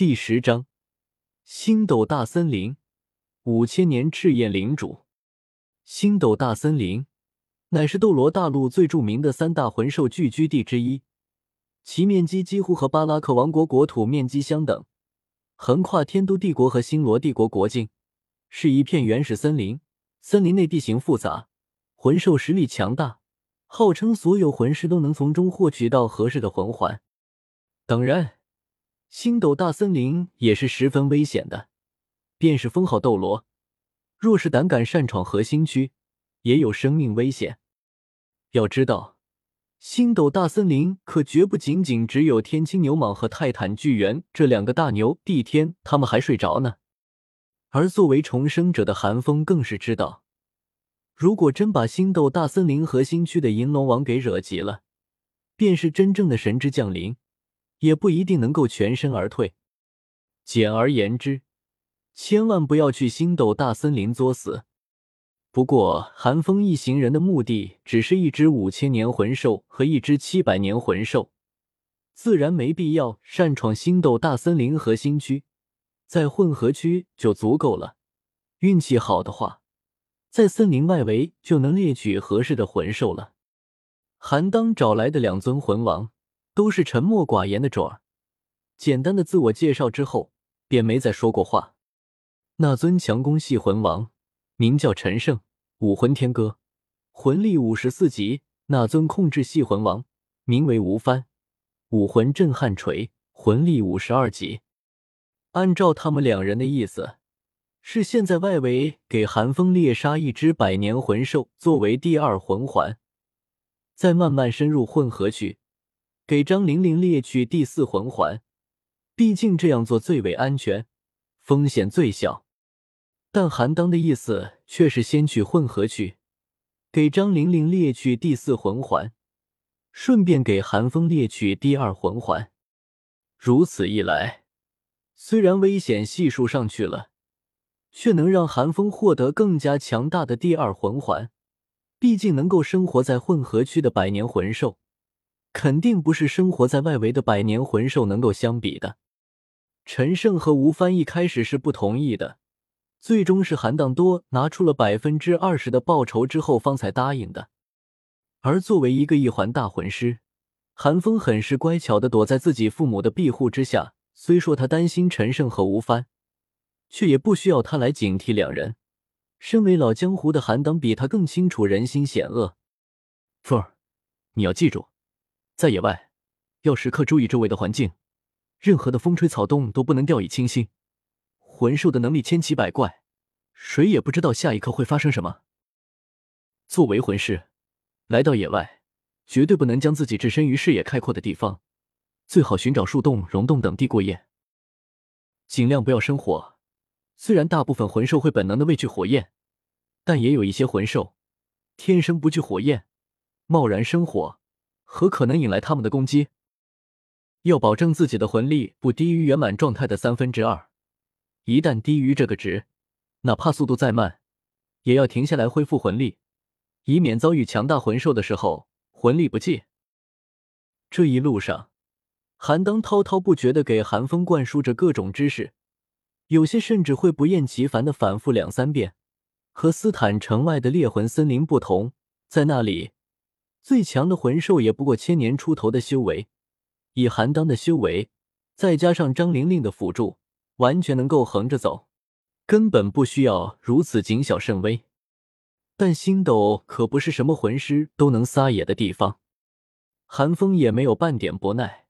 第十章：星斗大森林，五千年赤焰领主。星斗大森林乃是斗罗大陆最著名的三大魂兽聚居地之一，其面积几乎和巴拉克王国国土面积相等，横跨天都帝国和星罗帝国国境，是一片原始森林。森林内地形复杂，魂兽实力强大，号称所有魂师都能从中获取到合适的魂环。当然。星斗大森林也是十分危险的，便是封号斗罗，若是胆敢擅闯核心区，也有生命危险。要知道，星斗大森林可绝不仅仅只有天青牛蟒和泰坦巨猿这两个大牛。帝天他们还睡着呢。而作为重生者的寒风更是知道，如果真把星斗大森林核心区的银龙王给惹急了，便是真正的神之降临。也不一定能够全身而退。简而言之，千万不要去星斗大森林作死。不过，寒风一行人的目的只是一只五千年魂兽和一只七百年魂兽，自然没必要擅闯星斗大森林核心区，在混合区就足够了。运气好的话，在森林外围就能猎取合适的魂兽了。韩当找来的两尊魂王。都是沉默寡言的种儿，简单的自我介绍之后，便没再说过话。那尊强攻系魂王名叫陈胜，武魂天歌，魂力五十四级；那尊控制系魂王名为吴帆，武魂震撼锤，魂力五十二级。按照他们两人的意思，是现在外围给寒风猎杀一只百年魂兽作为第二魂环，再慢慢深入混合区。给张玲玲猎取第四魂环，毕竟这样做最为安全，风险最小。但韩当的意思却是先去混合区，给张玲玲猎取第四魂环，顺便给韩风猎取第二魂环。如此一来，虽然危险系数上去了，却能让韩风获得更加强大的第二魂环。毕竟能够生活在混合区的百年魂兽。肯定不是生活在外围的百年魂兽能够相比的。陈胜和吴帆一开始是不同意的，最终是韩当多拿出了百分之二十的报酬之后方才答应的。而作为一个一环大魂师，韩风很是乖巧的躲在自己父母的庇护之下。虽说他担心陈胜和吴帆，却也不需要他来警惕两人。身为老江湖的韩当比他更清楚人心险恶。凤儿，你要记住。在野外，要时刻注意周围的环境，任何的风吹草动都不能掉以轻心。魂兽的能力千奇百怪，谁也不知道下一刻会发生什么。作为魂师，来到野外，绝对不能将自己置身于视野开阔的地方，最好寻找树洞、溶洞等地过夜，尽量不要生火。虽然大部分魂兽会本能的畏惧火焰，但也有一些魂兽天生不惧火焰，贸然生火。和可能引来他们的攻击，要保证自己的魂力不低于圆满状态的三分之二。一旦低于这个值，哪怕速度再慢，也要停下来恢复魂力，以免遭遇强大魂兽的时候魂力不济。这一路上，韩当滔滔不绝的给韩风灌输着各种知识，有些甚至会不厌其烦的反复两三遍。和斯坦城外的猎魂森林不同，在那里。最强的魂兽也不过千年出头的修为，以韩当的修为，再加上张玲玲的辅助，完全能够横着走，根本不需要如此谨小慎微。但星斗可不是什么魂师都能撒野的地方，韩风也没有半点不耐，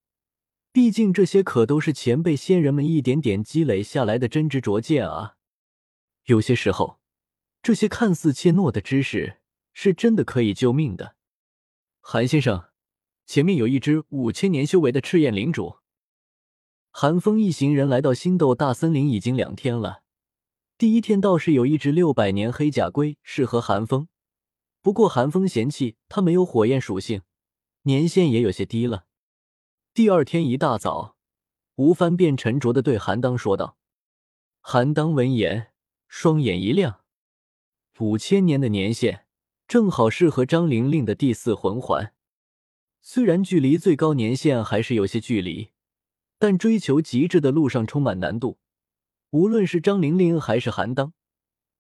毕竟这些可都是前辈仙人们一点点积累下来的真知灼见啊。有些时候，这些看似怯懦的知识，是真的可以救命的。韩先生，前面有一只五千年修为的赤焰领主。韩风一行人来到星斗大森林已经两天了。第一天倒是有一只六百年黑甲龟适合韩风，不过韩风嫌弃它没有火焰属性，年限也有些低了。第二天一大早，吴帆便沉着的对韩当说道。韩当闻言，双眼一亮，五千年的年限。正好适合张玲玲的第四魂环，虽然距离最高年限还是有些距离，但追求极致的路上充满难度。无论是张玲玲还是韩当，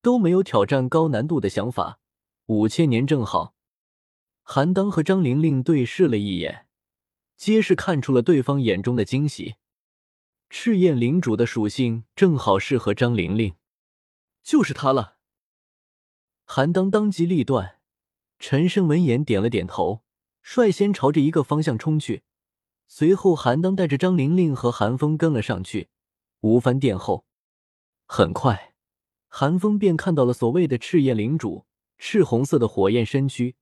都没有挑战高难度的想法。五千年正好，韩当和张玲玲对视了一眼，皆是看出了对方眼中的惊喜。赤焰领主的属性正好适合张玲玲，就是他了。韩当当机立断，陈胜闻言点了点头，率先朝着一个方向冲去。随后，韩当带着张玲玲和韩风跟了上去，吴帆殿后。很快，韩风便看到了所谓的赤焰领主，赤红色的火焰身躯，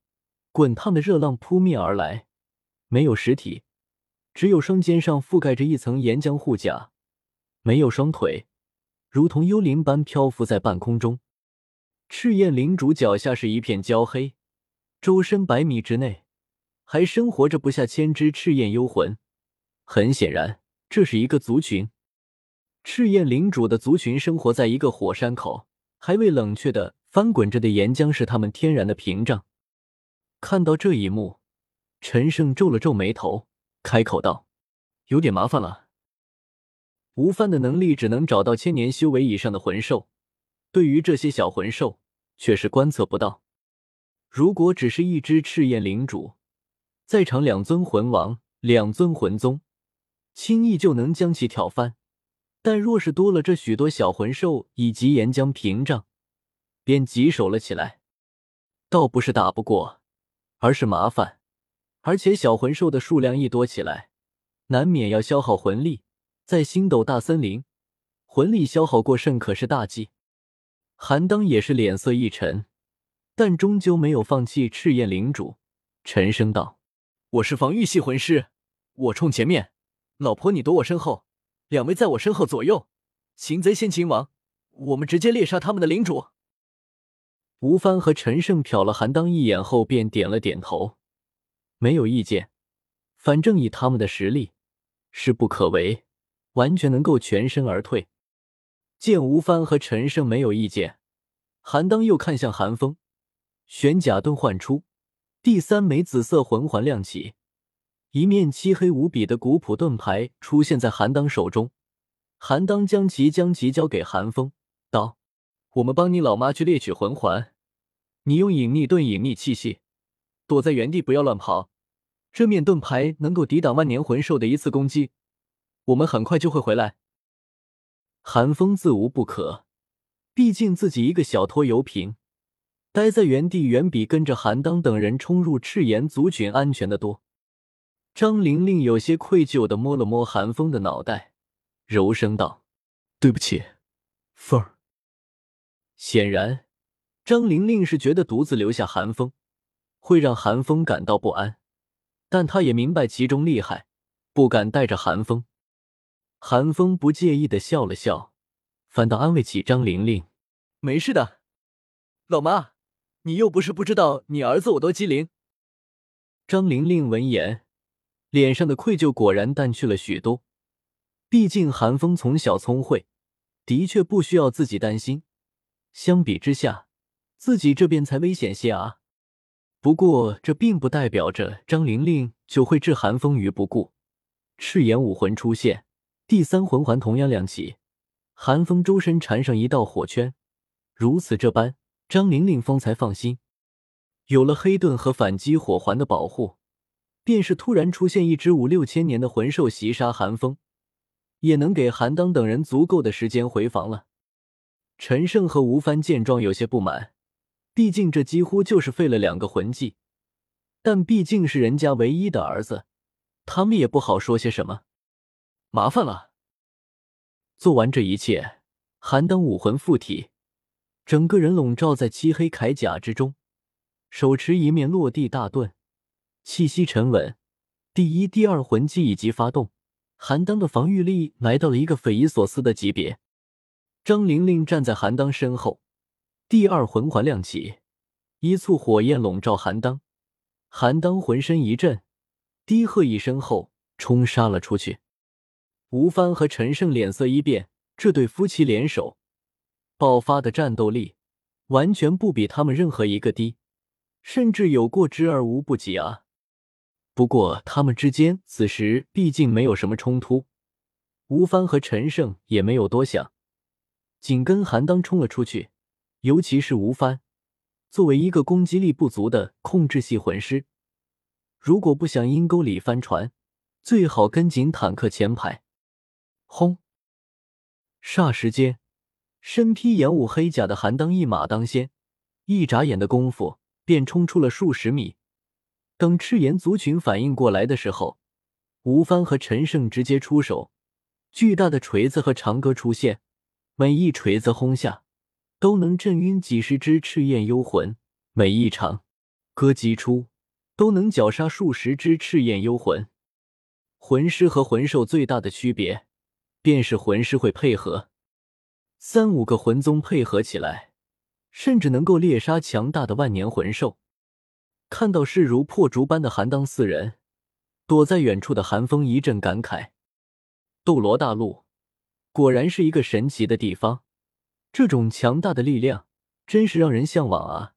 滚烫的热浪扑面而来，没有实体，只有双肩上覆盖着一层岩浆护甲，没有双腿，如同幽灵般漂浮在半空中。赤焰领主脚下是一片焦黑，周身百米之内还生活着不下千只赤焰幽魂，很显然，这是一个族群。赤焰领主的族群生活在一个火山口，还未冷却的翻滚着的岩浆是他们天然的屏障。看到这一幕，陈胜皱了皱眉头，开口道：“有点麻烦了。吴帆的能力只能找到千年修为以上的魂兽，对于这些小魂兽却是观测不到。如果只是一只赤焰领主，在场两尊魂王、两尊魂宗，轻易就能将其挑翻。”但若是多了这许多小魂兽以及岩浆屏障，便棘手了起来。倒不是打不过，而是麻烦。而且小魂兽的数量一多起来，难免要消耗魂力。在星斗大森林，魂力消耗过甚可是大忌。韩当也是脸色一沉，但终究没有放弃赤焰领主，沉声道：“我是防御系魂师，我冲前面，老婆你躲我身后。”两位在我身后左右，擒贼先擒王，我们直接猎杀他们的领主。吴帆和陈胜瞟了韩当一眼后，便点了点头，没有意见。反正以他们的实力，势不可为，完全能够全身而退。见吴帆和陈胜没有意见，韩当又看向韩风，玄甲盾唤出，第三枚紫色魂环亮起。一面漆黑无比的古朴盾牌出现在韩当手中，韩当将其将其交给韩风，道：“我们帮你老妈去猎取魂环，你用隐匿盾隐匿气息，躲在原地不要乱跑。这面盾牌能够抵挡万年魂兽的一次攻击，我们很快就会回来。”韩风自无不可，毕竟自己一个小拖油瓶，待在原地远比跟着韩当等人冲入赤炎族群安全的多。张玲玲有些愧疚的摸了摸韩风的脑袋，柔声道：“对不起，风儿。”显然，张玲玲是觉得独自留下韩风会让韩风感到不安，但她也明白其中厉害，不敢带着韩风。韩风不介意的笑了笑，反倒安慰起张玲玲：“没事的，老妈，你又不是不知道你儿子我多机灵。”张玲玲闻言。脸上的愧疚果然淡去了许多。毕竟韩风从小聪慧，的确不需要自己担心。相比之下，自己这边才危险些啊。不过这并不代表着张玲玲就会置韩风于不顾。赤炎武魂出现，第三魂环同样亮起，韩风周身缠上一道火圈。如此这般，张玲玲方才放心。有了黑盾和反击火环的保护。便是突然出现一只五六千年的魂兽袭杀寒风，也能给韩当等人足够的时间回防了。陈胜和吴帆见状有些不满，毕竟这几乎就是废了两个魂技，但毕竟是人家唯一的儿子，他们也不好说些什么。麻烦了。做完这一切，韩当武魂附体，整个人笼罩在漆黑铠甲之中，手持一面落地大盾。气息沉稳，第一、第二魂技以及发动，韩当的防御力来到了一个匪夷所思的级别。张玲玲站在韩当身后，第二魂环亮起，一簇火焰笼罩韩当。韩当浑身一震，低喝一声后冲杀了出去。吴帆和陈胜脸色一变，这对夫妻联手爆发的战斗力，完全不比他们任何一个低，甚至有过之而无不及啊！不过，他们之间此时毕竟没有什么冲突，吴帆和陈胜也没有多想，紧跟韩当冲了出去。尤其是吴帆，作为一个攻击力不足的控制系魂师，如果不想阴沟里翻船，最好跟紧坦克前排。轰！霎时间，身披烟雾黑甲的韩当一马当先，一眨眼的功夫便冲出了数十米。等赤炎族群反应过来的时候，吴帆和陈胜直接出手，巨大的锤子和长戈出现，每一锤子轰下。都能震晕几十只赤焰幽魂，每一场歌击出都能绞杀数十只赤焰幽魂。魂师和魂兽最大的区别，便是魂师会配合，三五个魂宗配合起来，甚至能够猎杀强大的万年魂兽。看到势如破竹般的韩当四人，躲在远处的寒风一阵感慨：斗罗大陆果然是一个神奇的地方。这种强大的力量，真是让人向往啊！